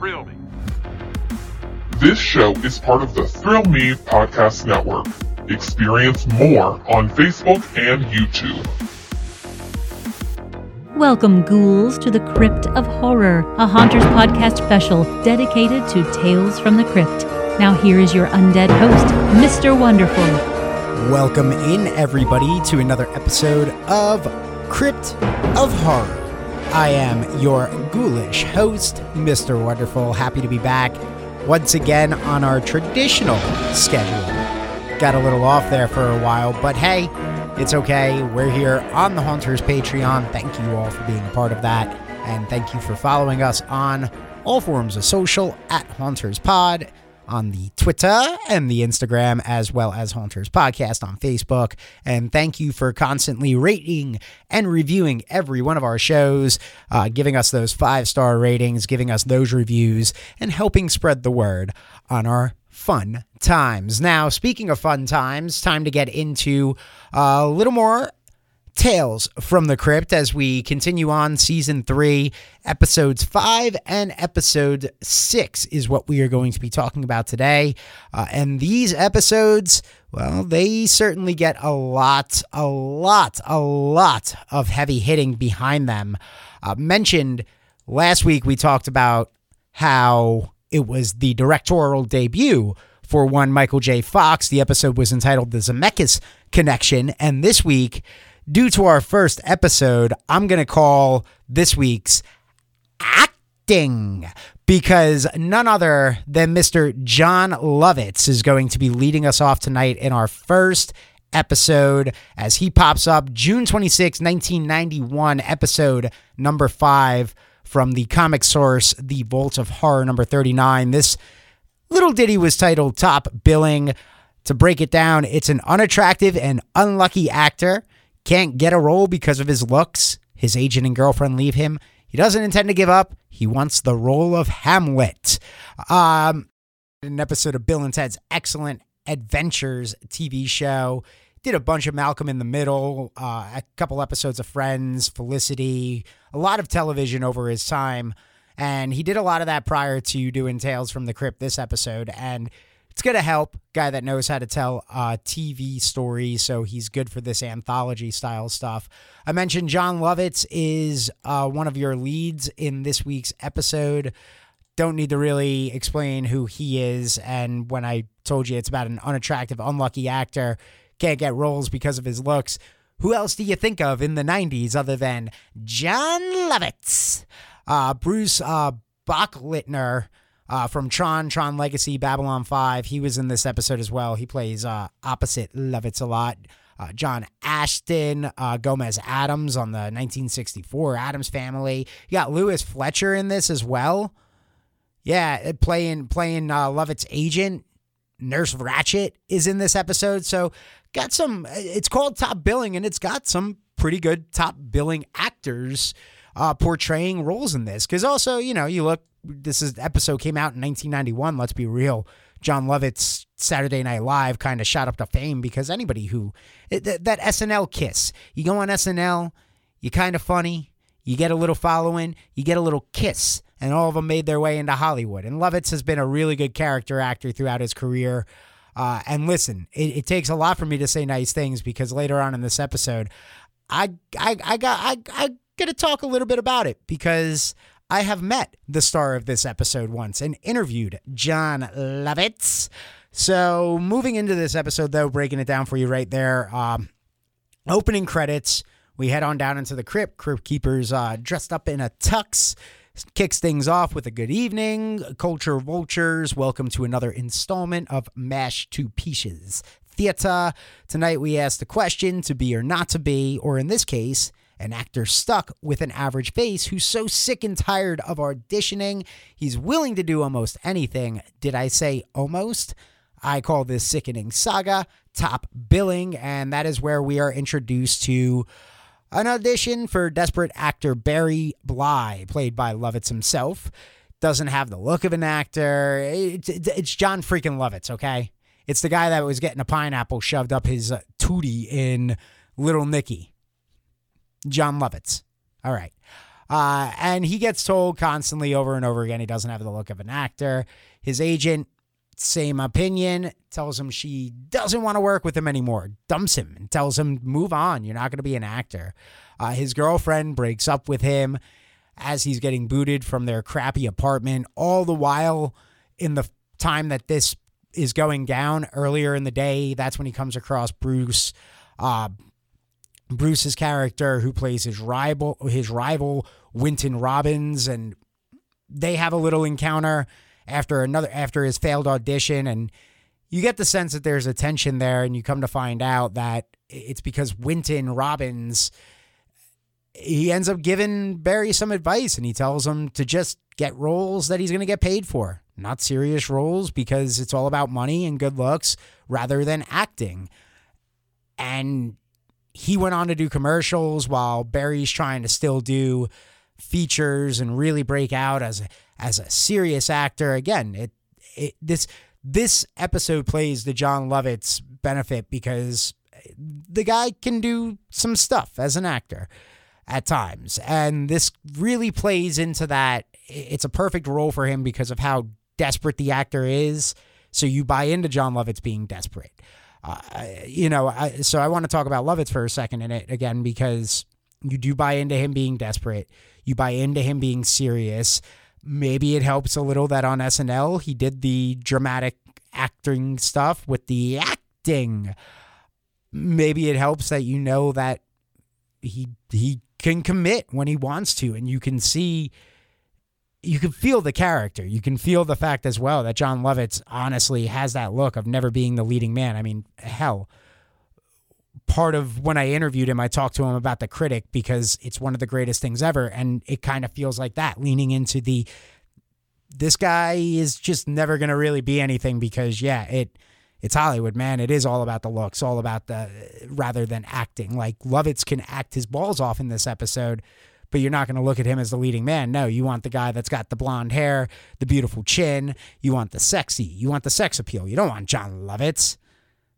Thrill Me. This show is part of the Thrill Me Podcast Network. Experience more on Facebook and YouTube. Welcome, ghouls, to the Crypt of Horror, a Haunters podcast special dedicated to tales from the crypt. Now, here is your undead host, Mr. Wonderful. Welcome in, everybody, to another episode of Crypt of Horror. I am your ghoulish host, Mr. Wonderful. Happy to be back once again on our traditional schedule. Got a little off there for a while, but hey, it's okay. We're here on the Haunters Patreon. Thank you all for being a part of that. And thank you for following us on all forms of social at Haunters Pod on the Twitter and the Instagram, as well as Haunters Podcast on Facebook. And thank you for constantly rating and reviewing every one of our shows, uh, giving us those five star ratings, giving us those reviews, and helping spread the word on our fun times. Now, speaking of fun times, time to get into a little more Tales from the Crypt as we continue on season three, episodes five and episode six is what we are going to be talking about today. Uh, and these episodes, well, they certainly get a lot, a lot, a lot of heavy hitting behind them. Uh, mentioned last week, we talked about how it was the directorial debut for one Michael J. Fox. The episode was entitled The Zemeckis Connection. And this week, due to our first episode, I'm going to call this week's acting because none other than Mr. Jon Lovitz is going to be leading us off tonight in our first episode as he pops up June 26, 1991, episode number five from the comic source, The Vault of Horror, number 39. This little ditty was titled Top Billing. To break it down, it's an unattractive and unlucky actor can't get a role because of his looks. His agent and girlfriend leave him. He doesn't intend to give up. He wants the role of Hamlet. Um, an episode of Bill and Ted's Excellent Adventures TV show. Did a bunch of Malcolm in the Middle, uh, a couple episodes of Friends, Felicity, a lot of television over his time. And he did a lot of that prior to doing Tales from the Crypt this episode. And it's going to help. Guy that knows how to tell uh, TV stories, so he's good for this anthology style stuff. I mentioned Jon Lovitz is uh, one of your leads in this week's episode. Don't need to really explain who he is. And when I told you it's about an unattractive, unlucky actor, can't get roles because of his looks. Who else do you think of in the 90s other than Jon Lovitz? Uh, Bruce uh, Boxleitner uh, from Tron, Tron Legacy, Babylon 5. He was in this episode as well. He plays uh, opposite Lovitz a lot. Uh, John Ashton, uh, Gomez Addams on the 1964 Addams Family. You got Louise Fletcher in this as well. Yeah, playing playing uh, Lovett's agent. Nurse Ratched is in this episode. So got some. It's called Top Billing, and it's got some pretty good top billing actors uh, portraying roles in this. Because also, you know, you look this is episode came out in 1991. Let's be real. Jon Lovitz Saturday Night Live kind of shot up to fame because anybody who that, that SNL kiss, you go on SNL, you're kind of funny, you get a little following, you get a little kiss, and all of them made their way into Hollywood. And Lovitz has been a really good character actor throughout his career. Uh, and listen, it, it, takes a lot for me to say nice things because later on in this episode, I I I got I I got to talk a little bit about it because I have met the star of this episode once and interviewed Jon Lovitz. So, moving into this episode, though, breaking it down for you right there. Um, opening credits, we head on down into the crypt. Crypt keepers uh, dressed up in a tux. Kicks things off with a good evening. Culture Vultures, welcome to another installment of Mash to Pieces Theater. Tonight we ask the question to be or not to be, or in this case, an actor stuck with an average face who's so sick and tired of auditioning, he's willing to do almost anything. Did I say almost? I call this sickening saga top billing, and that is where we are introduced to an audition for desperate actor Barry Bly, played by Lovitz himself. Doesn't have the look of an actor. It's, it's Jon freaking Lovitz, okay? It's the guy that was getting a pineapple shoved up his uh, tootie in Little Nicky. Jon Lovitz. All right. Uh, and he gets told constantly over and over again he doesn't have the look of an actor. His agent, same opinion, tells him she doesn't want to work with him anymore, dumps him, and tells him, move on. You're not going to be an actor. Uh, his girlfriend breaks up with him as he's getting booted from their crappy apartment, all the while in the time that this is going down earlier in the day. That's when he comes across Bruce. Uh, Bruce's character, who plays his rival, his rival Winton Robbins, and they have a little encounter after another after his failed audition, and you get the sense that there's a tension there, and you come to find out that it's because Winton Robbins he ends up giving Barry some advice, and he tells him to just get roles that he's going to get paid for, not serious roles because it's all about money and good looks rather than acting. And he went on to do commercials while Barry's trying to still do features and really break out as a, as a serious actor. Again, it, it this this episode plays the Jon Lovitz benefit because the guy can do some stuff as an actor at times, and this really plays into that. It's a perfect role for him because of how desperate the actor is. So you buy into Jon Lovitz being desperate. You know, I, so I want to talk about Lovitz for a second in it again because you do buy into him being desperate. You buy into him being serious. Maybe it helps a little that on SNL he did the dramatic acting stuff with the acting. Maybe it helps that you know that he he can commit when he wants to, and you can see you can feel the character. You can feel the fact as well that Jon Lovitz honestly has that look of never being the leading man. I mean, hell, part of when I interviewed him, I talked to him about the critic because it's one of the greatest things ever. And it kind of feels like that, leaning into the this guy is just never gonna really be anything because yeah, it it's Hollywood, man. It is all about the looks, all about the rather than acting. Like Lovitz can act his balls off in this episode, but you're not going to look at him as the leading man. No, you want the guy that's got the blonde hair, the beautiful chin. You want the sexy. You want the sex appeal. You don't want Jon Lovitz.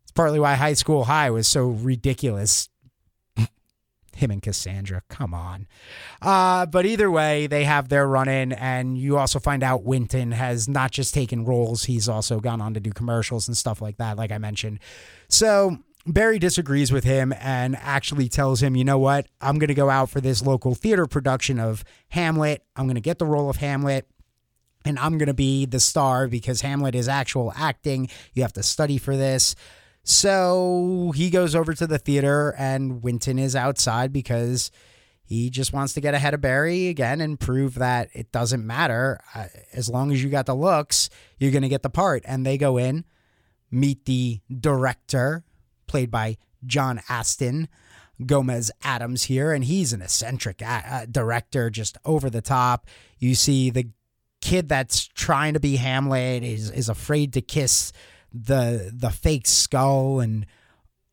It's partly why High School High was so ridiculous. him and Cassandra, come on. Uh, but either way, they have their run in, and you also find out Winton has not just taken roles, he's also gone on to do commercials and stuff like that, like I mentioned. So Barry disagrees with him and actually tells him, you know what? I'm going to go out for this local theater production of Hamlet. I'm going to get the role of Hamlet and I'm going to be the star because Hamlet is actual acting. You have to study for this. So he goes over to the theater and Winton is outside because he just wants to get ahead of Barry again and prove that it doesn't matter. As long as you got the looks, you're going to get the part. And they go in, meet the director played by John Astin. Gomez Addams here, and he's an eccentric uh, director, just over the top. You see the kid that's trying to be Hamlet is is afraid to kiss the the fake skull and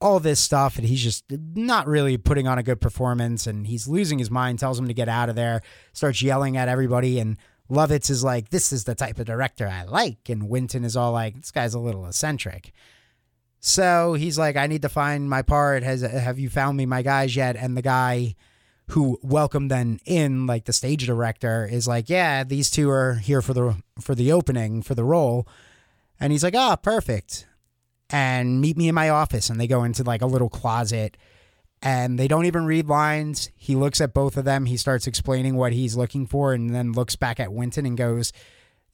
all this stuff, and he's just not really putting on a good performance, and he's losing his mind. Tells him to get out of there, starts yelling at everybody, and Lovitz is like, "This is the type of director I like," and Winton is all like, "This guy's a little eccentric." So he's like, I need to find my part. Has have you found me my guys yet? And the guy who welcomed them in, like the stage director, is like, Yeah, these two are here for the for the opening for the role. And he's like, Ah, oh, perfect. And meet me in my office. And they go into like a little closet and they don't even read lines. He looks at both of them. He starts explaining what he's looking for and then looks back at Winton and goes,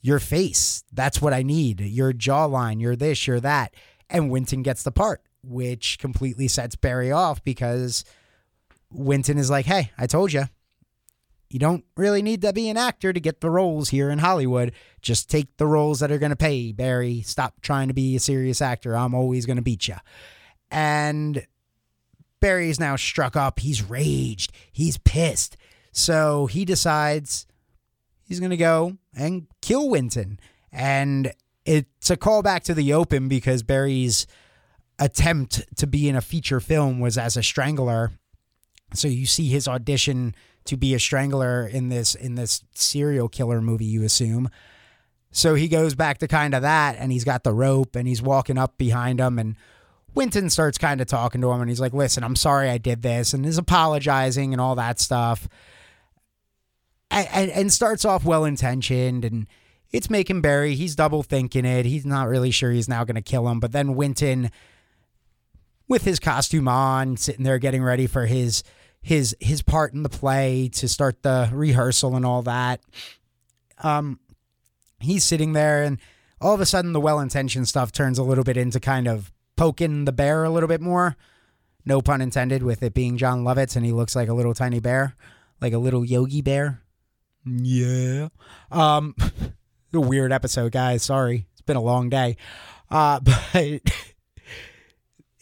Your face. That's what I need. Your jawline. You're this, you're that and Winton gets the part, which completely sets Barry off because Winton is like, hey, I told you. You don't really need to be an actor to get the roles here in Hollywood. Just take the roles that are going to pay, Barry. Stop trying to be a serious actor. I'm always going to beat you. And Barry is now struck up. He's raged. He's pissed. So he decides he's going to go and kill Winton. And it's a callback to the open because Barry's attempt to be in a feature film was as a strangler. So you see his audition to be a strangler in this in this serial killer movie, you assume. So he goes back to kind of that and he's got the rope and he's walking up behind him and Winton starts kind of talking to him and he's like, "Listen, I'm sorry I did this." and is apologizing and all that stuff. and, and starts off well intentioned and it's making Barry. He's double thinking it. He's not really sure he's now going to kill him. But then Winton, with his costume on, sitting there getting ready for his his his part in the play to start the rehearsal and all that. Um, he's sitting there, and all of a sudden, the well intentioned stuff turns a little bit into kind of poking the bear a little bit more. No pun intended, with it being Jon Lovitz, and he looks like a little tiny bear, like a little Yogi bear. Yeah. Um, a weird episode, guys. Sorry, it's been a long day. Uh, but it,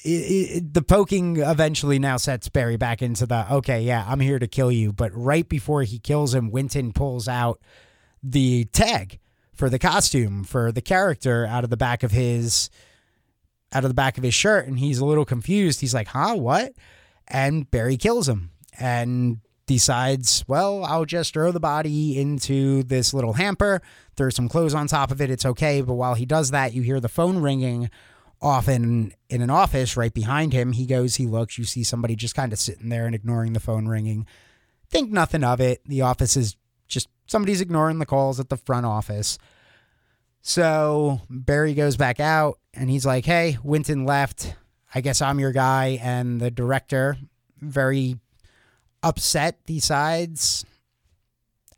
it, the poking eventually now sets Barry back into the okay, yeah, I'm here to kill you. But right before he kills him, Winton pulls out the tag for the costume for the character out of the back of his out of the back of his shirt, and he's a little confused. He's like, "Huh, what?" And Barry kills him, and decides, well, I'll just throw the body into this little hamper, throw some clothes on top of it. It's okay. But while he does that, you hear the phone ringing off in, in an office right behind him. He goes, he looks, you see somebody just kind of sitting there and ignoring the phone ringing. Think nothing of it. The office is just somebody's ignoring the calls at the front office. So Barry goes back out and he's like, hey, Winton left. I guess I'm your guy. And the director, very upset decides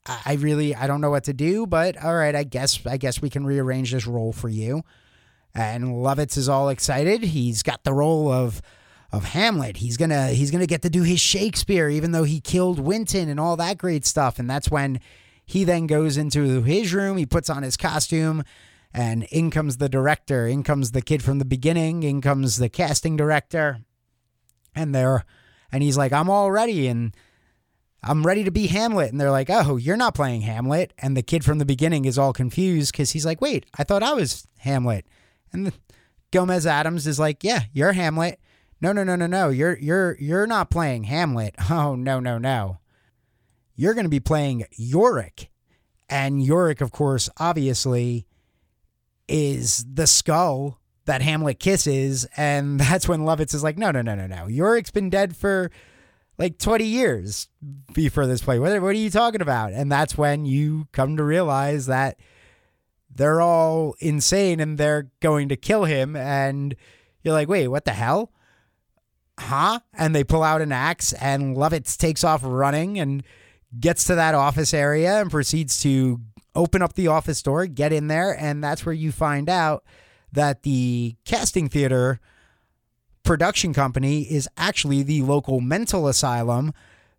I really I don't know what to do, but all right, I guess I guess we can rearrange this role for you. And Lovitz is all excited. He's got the role of of Hamlet. He's gonna he's gonna get to do his Shakespeare, even though he killed Winton and all that great stuff. And that's when he then goes into his room. He puts on his costume, and in comes the director. In comes the kid from the beginning. In comes the casting director, and they're and he's like, I'm all ready and I'm ready to be Hamlet. And they're like, Oh, you're not playing Hamlet. And the kid from the beginning is all confused because he's like, Wait, I thought I was Hamlet. And the, Gomez Addams is like, Yeah, you're Hamlet. No, no, no, no, no. You're you're you're not playing Hamlet. Oh no, no, no. You're gonna be playing Yorick. And Yorick, of course, obviously, is the skull that Hamlet kisses, and that's when Lovitz is like, no, no, no, no, no. Yorick's been dead for like 20 years before this play. What, what are you talking about? And that's when you come to realize that they're all insane and they're going to kill him. And you're like, wait, what the hell? Huh? And they pull out an axe, and Lovitz takes off running and gets to that office area and proceeds to open up the office door, get in there, and that's where you find out that the casting theater production company is actually the local mental asylum.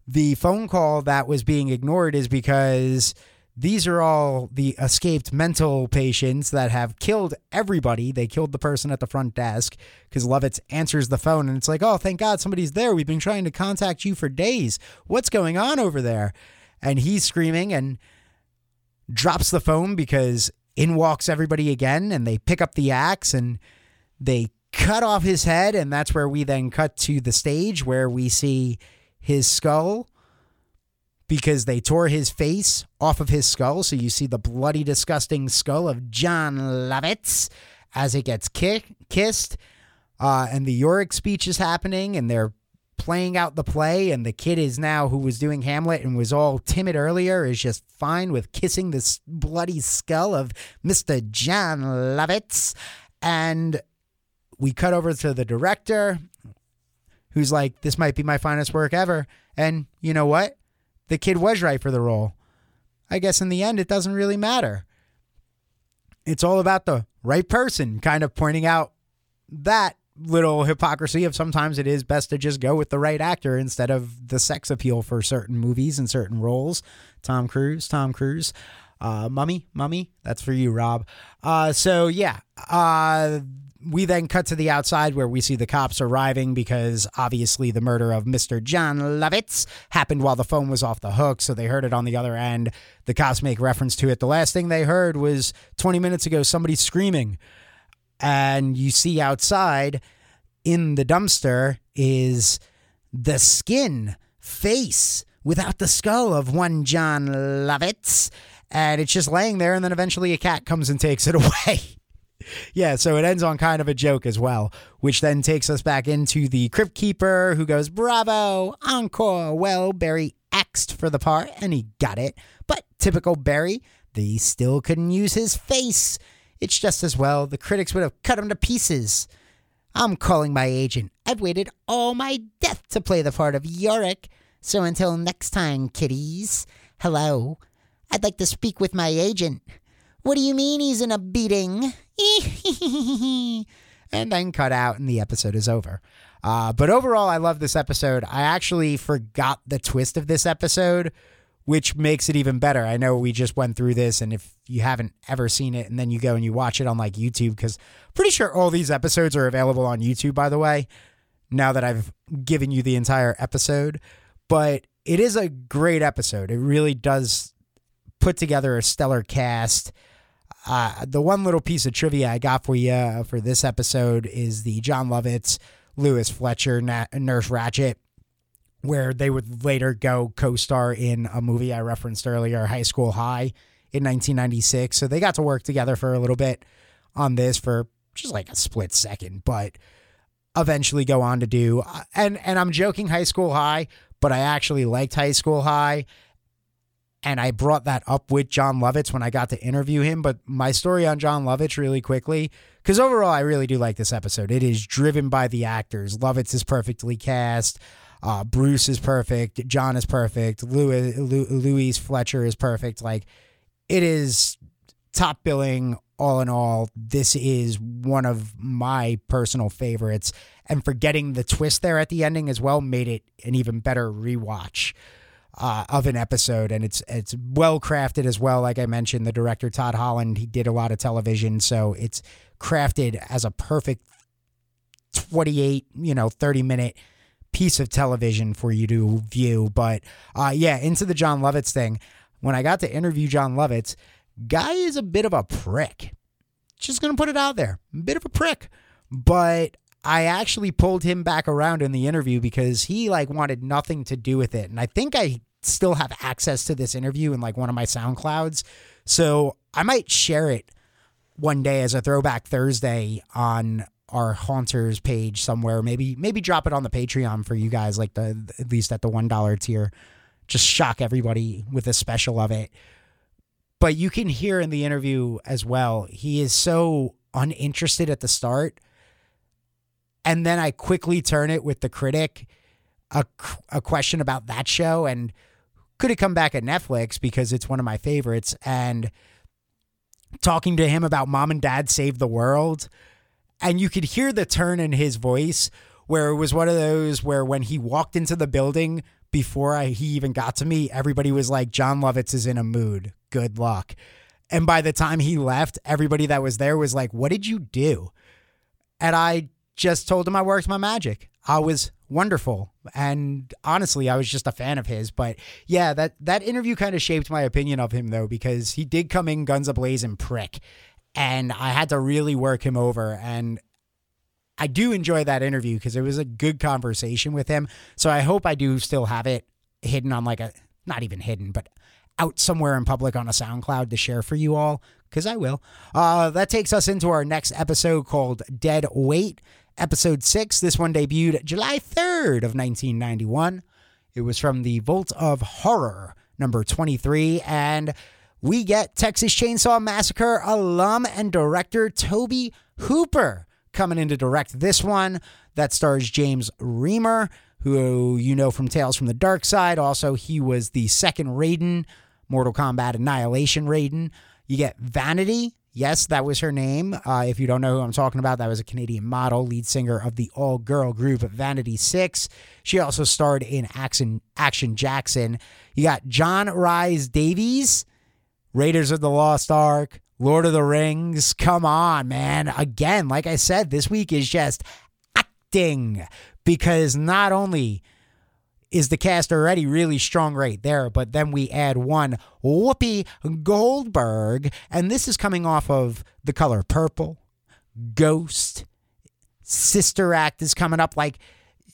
The phone call that was being ignored is because these are all the escaped mental patients that have killed everybody. They killed the person at the front desk because Lovitz answers the phone and it's like, oh, thank God somebody's there. We've been trying to contact you for days. What's going on over there? And he's screaming and drops the phone because in walks everybody again, and they pick up the axe and they cut off his head. And that's where we then cut to the stage where we see his skull because they tore his face off of his skull. So you see the bloody, disgusting skull of Jon Lovitz as it gets kissed. Uh, and the Yorick speech is happening, and they're playing out the play, and the kid is now who was doing Hamlet and was all timid earlier is just fine with kissing this bloody skull of Mr. Jon Lovitz. And we cut over to the director, who's like, This might be my finest work ever. And you know what? The kid was right for the role. I guess in the end, it doesn't really matter. It's all about the right person, kind of pointing out that little hypocrisy of sometimes it is best to just go with the right actor instead of the sex appeal for certain movies and certain roles. Tom Cruise, Tom Cruise. Uh, mummy, mummy, that's for you, Rob. Uh, so yeah, uh, we then cut to the outside where we see the cops arriving because obviously the murder of Mr. Jon Lovitz happened while the phone was off the hook, so they heard it on the other end. The cops make reference to it. The last thing they heard was 20 minutes ago somebody screaming and you see outside in the dumpster is the skin face without the skull of one Jon Lovitz. And it's just laying there, and then eventually a cat comes and takes it away. yeah, so it ends on kind of a joke as well, which then takes us back into the Crypt Keeper who goes, Bravo, encore. Well, Barry axed for the part, and he got it. But typical Barry, they still couldn't use his face. It's just as well the critics would have cut him to pieces. I'm calling my agent. I've waited all my death to play the part of Yorick. So until next time, kiddies. Hello. I'd like to speak with my agent. What do you mean he's in a beating? and then cut out, and the episode is over. Uh, but overall, I love this episode. I actually forgot the twist of this episode, which makes it even better. I know we just went through this, and if you haven't ever seen it, and then you go and you watch it on like YouTube, because pretty sure all these episodes are available on YouTube, by the way, now that I've given you the entire episode. But it is a great episode. It really does put together a stellar cast. Uh, the one little piece of trivia I got for you uh, for this episode is the Jon Lovitz, Louise Fletcher, Nurse Ratched, where they would later go co star in a movie I referenced earlier, High School High, in 1996. So they got to work together for a little bit on this for just like a split second, but eventually go on to do. Uh, and, and I'm joking High School High, but I actually liked High School High and I brought that up with Jon Lovitz when I got to interview him. But my story on Jon Lovitz, really quickly, because overall, I really do like this episode. It is driven by the actors. Lovitz is perfectly cast. Uh, Bruce is perfect. John is perfect. Louis, Louise Fletcher is perfect. Like, it is top billing all in all. This is one of my personal favorites. And for getting the twist there at the ending as well made it an even better rewatch uh, of an episode, and it's it's well crafted as well. Like I mentioned, the director Todd Holland he did a lot of television, so it's crafted as a perfect twenty eight, you know, thirty minute piece of television for you to view. But uh, yeah, into the Jon Lovitz thing. When I got to interview Jon Lovitz, guy is a bit of a prick. Just gonna put it out there, a bit of a prick, but I actually pulled him back around in the interview because he like wanted nothing to do with it. And I think I still have access to this interview in like one of my SoundClouds. So I might share it one day as a throwback Thursday on our haunters page somewhere. Maybe maybe drop it on the Patreon for you guys, like the at least at the one dollar tier. Just shock everybody with a special of it. But you can hear in the interview as well, he is so uninterested at the start. And then I quickly turn it with the critic a, a question about that show and could it come back at Netflix because it's one of my favorites and talking to him about mom and dad save the world and you could hear the turn in his voice where it was one of those where when he walked into the building before I, he even got to me everybody was like Jon Lovitz is in a mood good luck and by the time he left everybody that was there was like what did you do and I just told him I worked my magic I was wonderful. And honestly, I was just a fan of his. But yeah, that that interview kind of shaped my opinion of him though, because he did come in guns ablazing prick. And I had to really work him over. And I do enjoy that interview because it was a good conversation with him. So I hope I do still have it hidden on like a not even hidden, but out somewhere in public on a SoundCloud to share for you all because I will. Uh, that takes us into our next episode called Dead Wait episode six. This one debuted July 3rd of 1991. It was from the Vault of Horror, number 23, and we get Texas Chainsaw Massacre alum and director Tobe Hooper coming in to direct this one. That stars James Remar, who you know from Tales from the Dark Side. Also, he was the second Raiden, Mortal Kombat Annihilation Raiden. You get Vanity, Yes, that was her name. Uh, if you don't know who I'm talking about, that was a Canadian model, lead singer of the all girl group Vanity Six. She also starred in Action, Action Jackson. You got John Rhys-Davies, Raiders of the Lost Ark, Lord of the Rings. Come on, man. Again, like I said, this week is just acting because not only is the cast already really strong right there. But then we add one Whoopi Goldberg, and this is coming off of the color purple, Ghost, Sister Act is coming up. Like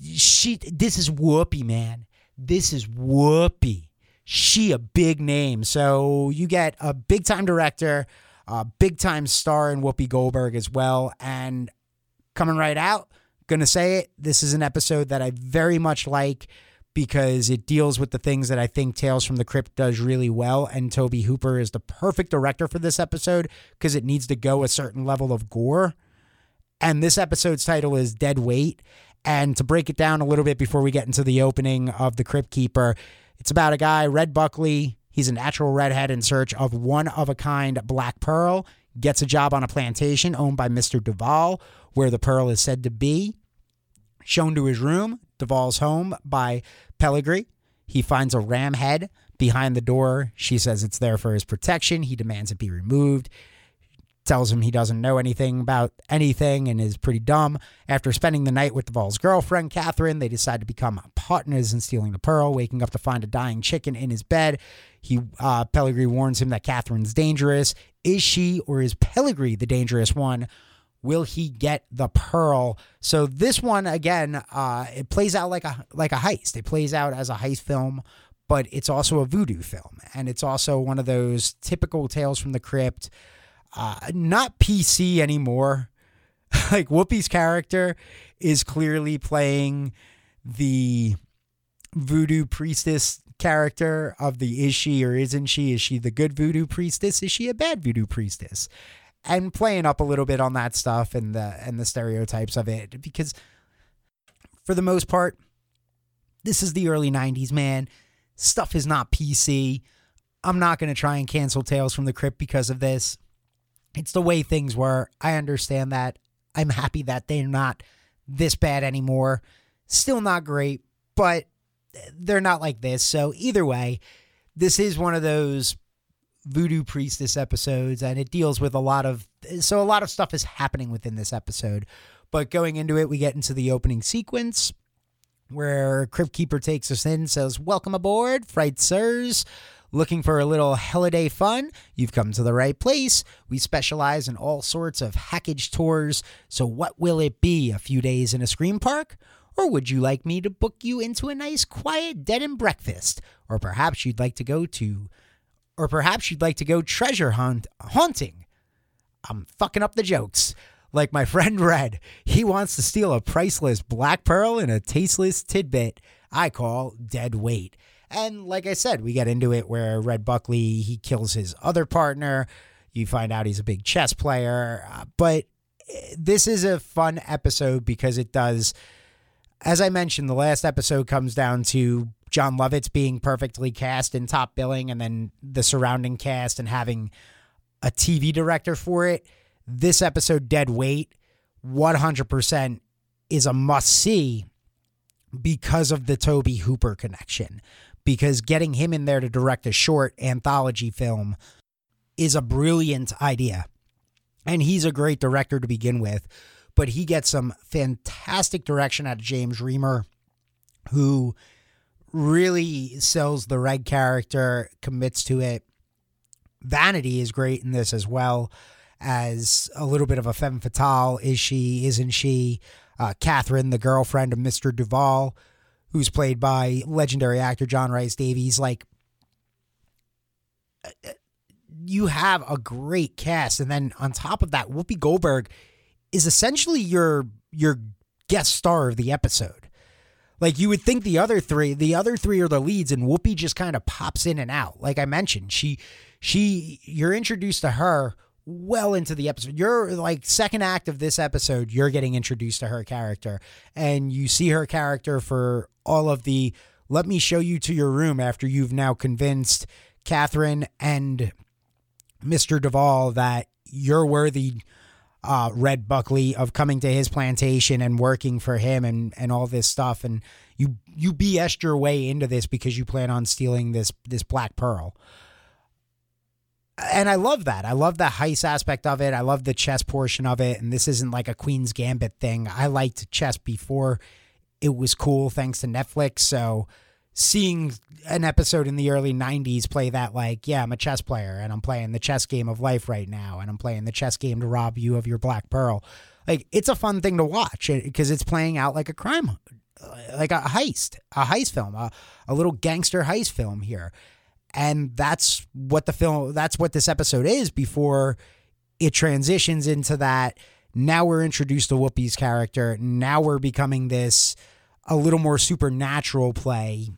she, this is Whoopi, man. This is Whoopi. She a big name. So you get a big time director, a big time star in Whoopi Goldberg as well, and coming right out. Gonna say it. This is an episode that I very much like because it deals with the things that I think Tales from the Crypt does really well. And Tobe Hooper is the perfect director for this episode because it needs to go a certain level of gore. And this episode's title is Dead Wait. And to break it down a little bit before we get into the opening of The Crypt Keeper, it's about a guy, Red Buckley. He's a natural redhead in search of one of a kind black pearl. Gets a job on a plantation owned by Mr. Duval, where the pearl is said to be. Shown to his room, Duval's home, by Pellegrini. He finds a ram head behind the door. She says it's there for his protection. He demands it be removed tells him he doesn't know anything about anything and is pretty dumb. After spending the night with Duval's girlfriend, Catherine, they decide to become partners in stealing the pearl, waking up to find a dying chicken in his bed. He uh, Pellegrini warns him that Catherine's dangerous. Is she or is Pellegrini the dangerous one? Will he get the pearl? So this one again, uh, it plays out like a like a heist. It plays out as a heist film, but it's also a voodoo film, and it's also one of those typical tales from the crypt uh, not PC anymore. like Whoopi's character is clearly playing the voodoo priestess character of the is she or isn't she? Is she the good voodoo priestess? Is she a bad voodoo priestess? And playing up a little bit on that stuff and the and the stereotypes of it because for the most part, this is the early 90s, man. Stuff is not PC. I'm not going to try and cancel Tales from the Crypt because of this. It's the way things were. I understand that. I'm happy that they're not this bad anymore. Still not great, but they're not like this. So, either way, this is one of those voodoo priestess episodes and it deals with a lot of so a lot of stuff is happening within this episode but going into it we get into the opening sequence where crypt keeper takes us in says welcome aboard fright sirs Looking for a little holiday fun? You've come to the right place. We specialize in all sorts of hackage tours. So, what will it be? A few days in a scream park? Or would you like me to book you into a nice, quiet, dead and breakfast? Or perhaps you'd like to go to, or perhaps you'd like to go treasure hunt haunting. I'm fucking up the jokes. Like my friend Red, he wants to steal a priceless black pearl and a tasteless tidbit I call dead weight. And like I said, we get into it where Red Buckley he kills his other partner. You find out he's a big chess player, uh, but eh, this is a fun episode because it does as I mentioned, the last episode comes down to John Lovitz being perfectly cast in top billing and then the surrounding cast and having a TV director for it. This episode, Dead Wait, 100% is a must see because of the Tobe Hooper connection because getting him in there to direct a short anthology film is a brilliant idea. And he's a great director to begin with, but he gets some fantastic direction out of James Remar, who really sells the Red character, commits to it. Vanity is great in this as well as a little bit of a femme fatale. Is she? Isn't she? Uh, Catherine, the girlfriend of Mr. Duval, who's played by legendary actor John Rhys-Davies, Like, uh, uh, you have a great cast, and then on top of that, Whoopi Goldberg is essentially your your guest star of the episode. Like you would think the other three, the other three are the leads, and Whoopi just kind of pops in and out. Like I mentioned, she she you're introduced to her well into the episode. You're like second act of this episode, you're getting introduced to her character and you see her character for all of the let me show you to your room after you've now convinced Catherine and Mr. Duval that you're worthy uh, Red Buckley of coming to his plantation and working for him and, and all this stuff and you you BS'd your way into this because you plan on stealing this this black pearl and I love that. I love the heist aspect of it. I love the chess portion of it. And this isn't like a Queen's Gambit thing. I liked chess before it was cool thanks to Netflix. So seeing an episode in the early 90s play that, like, yeah, I'm a chess player and I'm playing the chess game of life right now. And I'm playing the chess game to rob you of your Black Pearl. Like, it's a fun thing to watch eh, because it's playing out like a crime, uh, like a heist, a heist film, a, a little gangster heist film here and that's what the film that's what this episode is before it transitions into that now we're introduced to Whoopi's character now we're becoming this a little more supernatural play.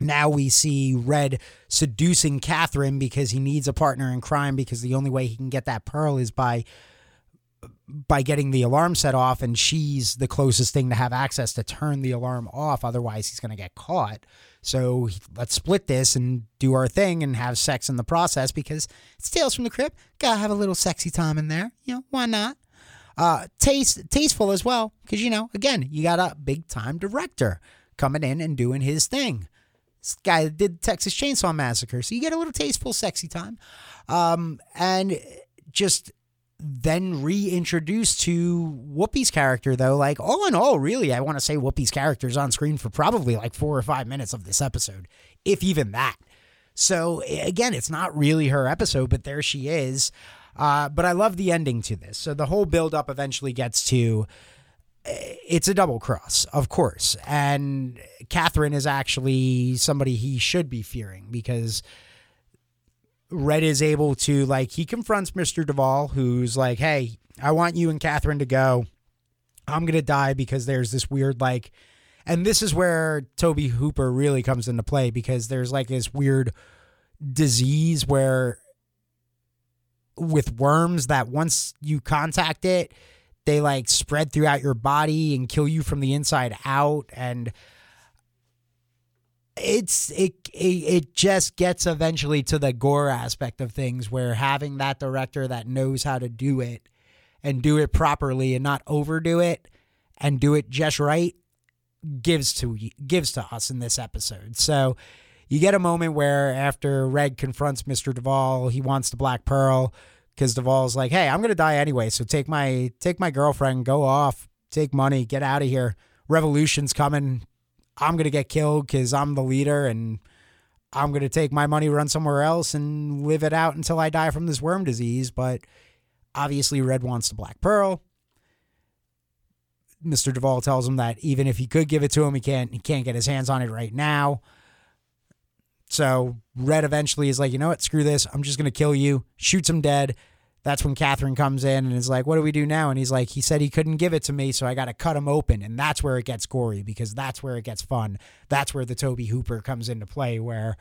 Now we see Red seducing Catherine because he needs a partner in crime because the only way he can get that pearl is by by getting the alarm set off and she's the closest thing to have access to turn the alarm off otherwise he's going to get caught. So let's split this and do our thing and have sex in the process because it's tales from the crypt. Gotta have a little sexy time in there you know why not? Uh taste tasteful as well because you know again you got a big time director coming in and doing his thing. This guy did texas chainsaw massacre so you get a little tasteful sexy time. Um and just then reintroduced to Whoopi's character, though. Like, all in all, really, I want to say Whoopi's character is on screen for probably like four or five minutes of this episode, if even that. So, again, it's not really her episode, but there she is. Uh, but I love the ending to this. So, the whole build up eventually gets to it's a double cross, of course. And Catherine is actually somebody he should be fearing because Red is able to like he confronts Mr. Duvall, who's like, "Hey, I want you and Catherine to go. I'm gonna die because there's this weird like." And this is where Tobe Hooper really comes into play because there's like this weird disease where with worms that once you contact it, they like spread throughout your body and kill you from the inside out and it's it, it it just gets eventually to the gore aspect of things where having that director that knows how to do it and do it properly and not overdo it and do it just right gives to gives to us in this episode. So you get a moment where after Red confronts Mr. Duvall, he wants the Black Pearl because Duvall's like, "Hey, I'm gonna die anyway, so take my take my girlfriend, go off, take money, get out of here. Revolution's coming. I'm going to get killed because I'm the leader and I'm going to take my money, run somewhere else, and live it out until I die from this worm disease. But obviously, Red wants the Black Pearl. Mr. Duvall tells him that even if he could give it to him, he can't he can't get his hands on it right now. So Red eventually is like, you know what, screw this. I'm just gonna kill you. Shoots him dead. That's when Catherine comes in and is like, What do we do now? And he's like, He said he couldn't give it to me, so I got to cut him open. And that's where it gets gory because that's where it gets fun. That's where the Tobe Hooper comes into play, where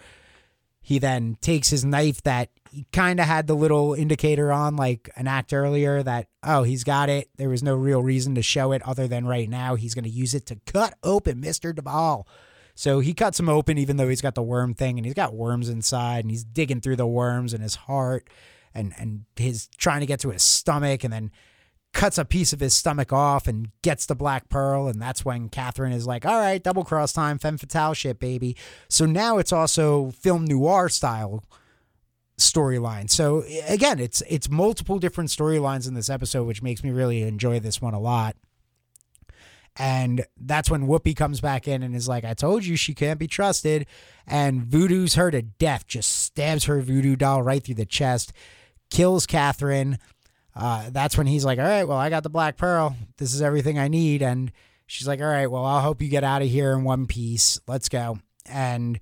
he then takes his knife that he kind of had the little indicator on, like an act earlier, that, oh, he's got it. There was no real reason to show it other than right now he's going to use it to cut open Mr. Duvall. So he cuts him open, even though he's got the worm thing and he's got worms inside and he's digging through the worms in his heart and and his trying to get to his stomach and then cuts a piece of his stomach off and gets the black pearl. And that's when Catherine is like all right double cross time femme fatale shit baby. So now it's also film noir style storyline. So again it's it's multiple different storylines in this episode which makes me really enjoy this one a lot. And that's when Whoopi comes back in and is like, I told you she can't be trusted. And voodoo's her to death, just stabs her voodoo doll right through the chest kills Catherine. Uh, that's when he's like, all right, well, I got the Black Pearl. This is everything I need. And she's like, all right, well, I'll hope you get out of here in one piece. Let's go. And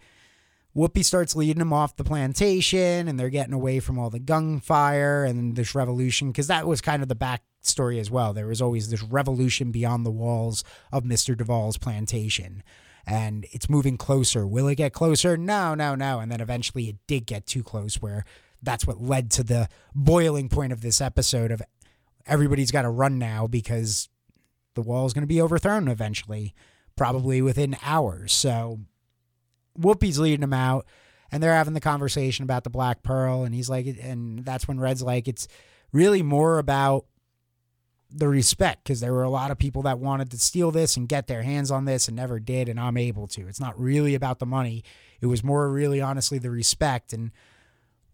Whoopi starts leading him off the plantation, and they're getting away from all the gunfire and this revolution, because that was kind of the backstory as well. There was always this revolution beyond the walls of Mr. Duvall's plantation. And it's moving closer. Will it get closer? No, no, no. And then eventually it did get too close where that's what led to the boiling point of this episode of everybody's got to run now because the wall is going to be overthrown eventually, probably within hours. So Whoopi's leading them out, and they're having the conversation about the Black Pearl, and he's like, and that's when Red's like, it's really more about the respect because there were a lot of people that wanted to steal this and get their hands on this and never did, and I'm able to. It's not really about the money. It was more really honestly the respect and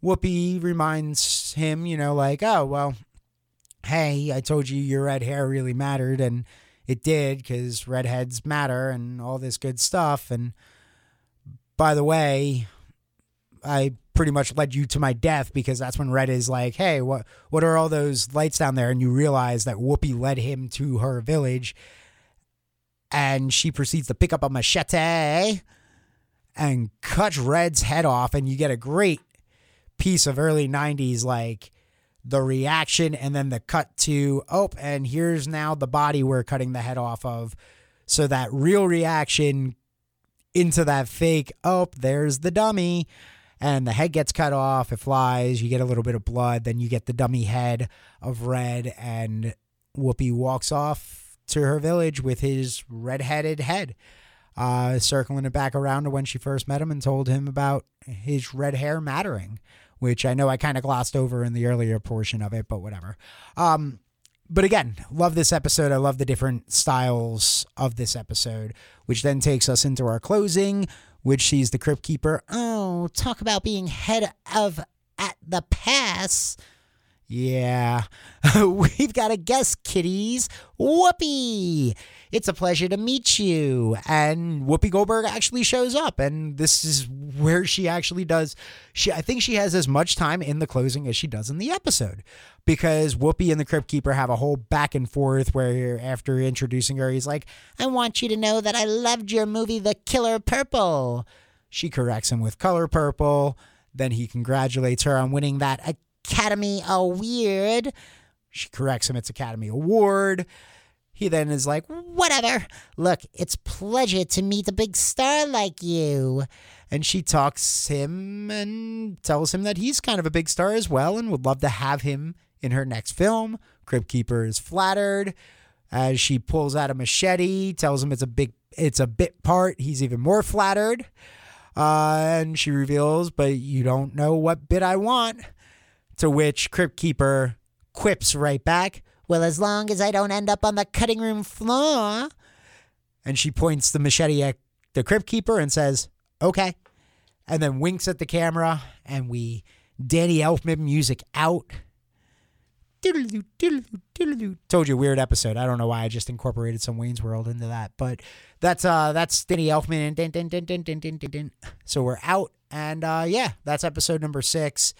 Whoopi reminds him, you know, like, oh, well, hey, I told you your red hair really mattered, and it did because redheads matter and all this good stuff. And by the way, I pretty much led you to my death because that's when Red is like, hey, what what are all those lights down there? And you realize that Whoopi led him to her village. And she proceeds to pick up a machete and cut Red's head off, and you get a great piece of early 90s like the reaction and then the cut to oh and here's now the body we're cutting the head off of So that real reaction into that fake, oh, there's the dummy. And the head gets cut off, it flies, you get a little bit of blood, then you get the dummy head of red, and Whoopi walks off to her village with his red-headed head, uh, circling it back around to when she first met him and told him about his red hair mattering, which I know I kind of glossed over in the earlier portion of it, but whatever. Um, but again, love this episode. I love the different styles of this episode, which then takes us into our closing, which sees the Crypt Keeper. Oh, talk about being head of at the pass. Yeah, we've got a guest, kiddies. Whoopi! It's a pleasure to meet you. And Whoopi Goldberg actually shows up, and this is where she actually does. She, I think she has as much time in the closing as she does in the episode, because Whoopi and the Crypt Keeper have a whole back and forth where, after introducing her, he's like, "I want you to know that I loved your movie, The Killer Purple." She corrects him with Color Purple. Then he congratulates her on winning that Academy Award. She corrects him, it's Academy Award. He then is like, whatever. Look, it's pleasure to meet a big star like you. And she talks him and tells him that he's kind of a big star as well and would love to have him in her next film. Crypt Keeper is flattered as she pulls out a machete, tells him it's a big it's a bit part. He's even more flattered. Uh, and she reveals, but you don't know what bit I want. To which Crypt Keeper quips right back, Well, as long as I don't end up on the cutting room floor. And she points the machete at the Crypt Keeper and says, Okay. And then winks at the camera, and we Danny Elfman music out. Diddle-doo, diddle-doo, diddle-doo. Told you weird episode. I don't know why I just incorporated some Wayne's World into that, but that's uh that's Danny Elfman. Din, din, din. So we're out, and uh yeah, that's episode number six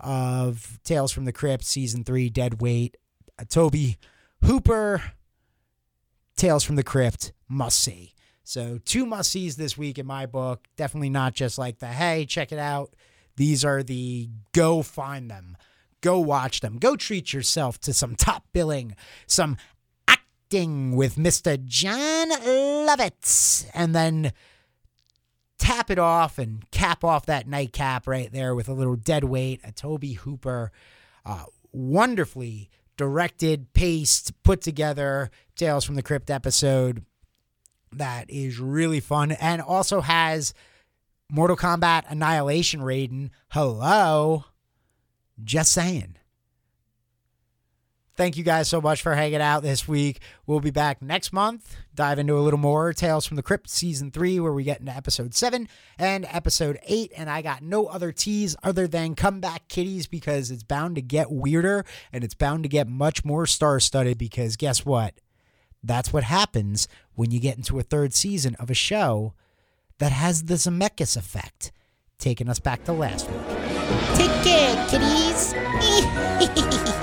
of Tales from the Crypt, season three, Dead Wait. Uh, Tobe Hooper, Tales from the Crypt, must see. So two must sees this week in my book. Definitely not just like the hey, check it out. These are the go find them, go watch them, go treat yourself to some top billing, some acting with Mr. Jon Lovitz, and then tap it off and cap off that nightcap right there with a little dead weight, a Tobe Hooper, uh, wonderfully directed, paced, put together Tales from the Crypt episode that is really fun and also has Mortal Kombat Annihilation Raiden. Hello. Just saying. Thank you guys so much for hanging out this week. We'll be back next month, dive into a little more Tales from the Crypt season three, where we get into episode seven and episode eight. And I got no other teas other than come back kitties because it's bound to get weirder and it's bound to get much more star studded because guess what? That's what happens when you get into a third season of a show that has the Zemeckis effect, taking us back to last week. Take care, kitties.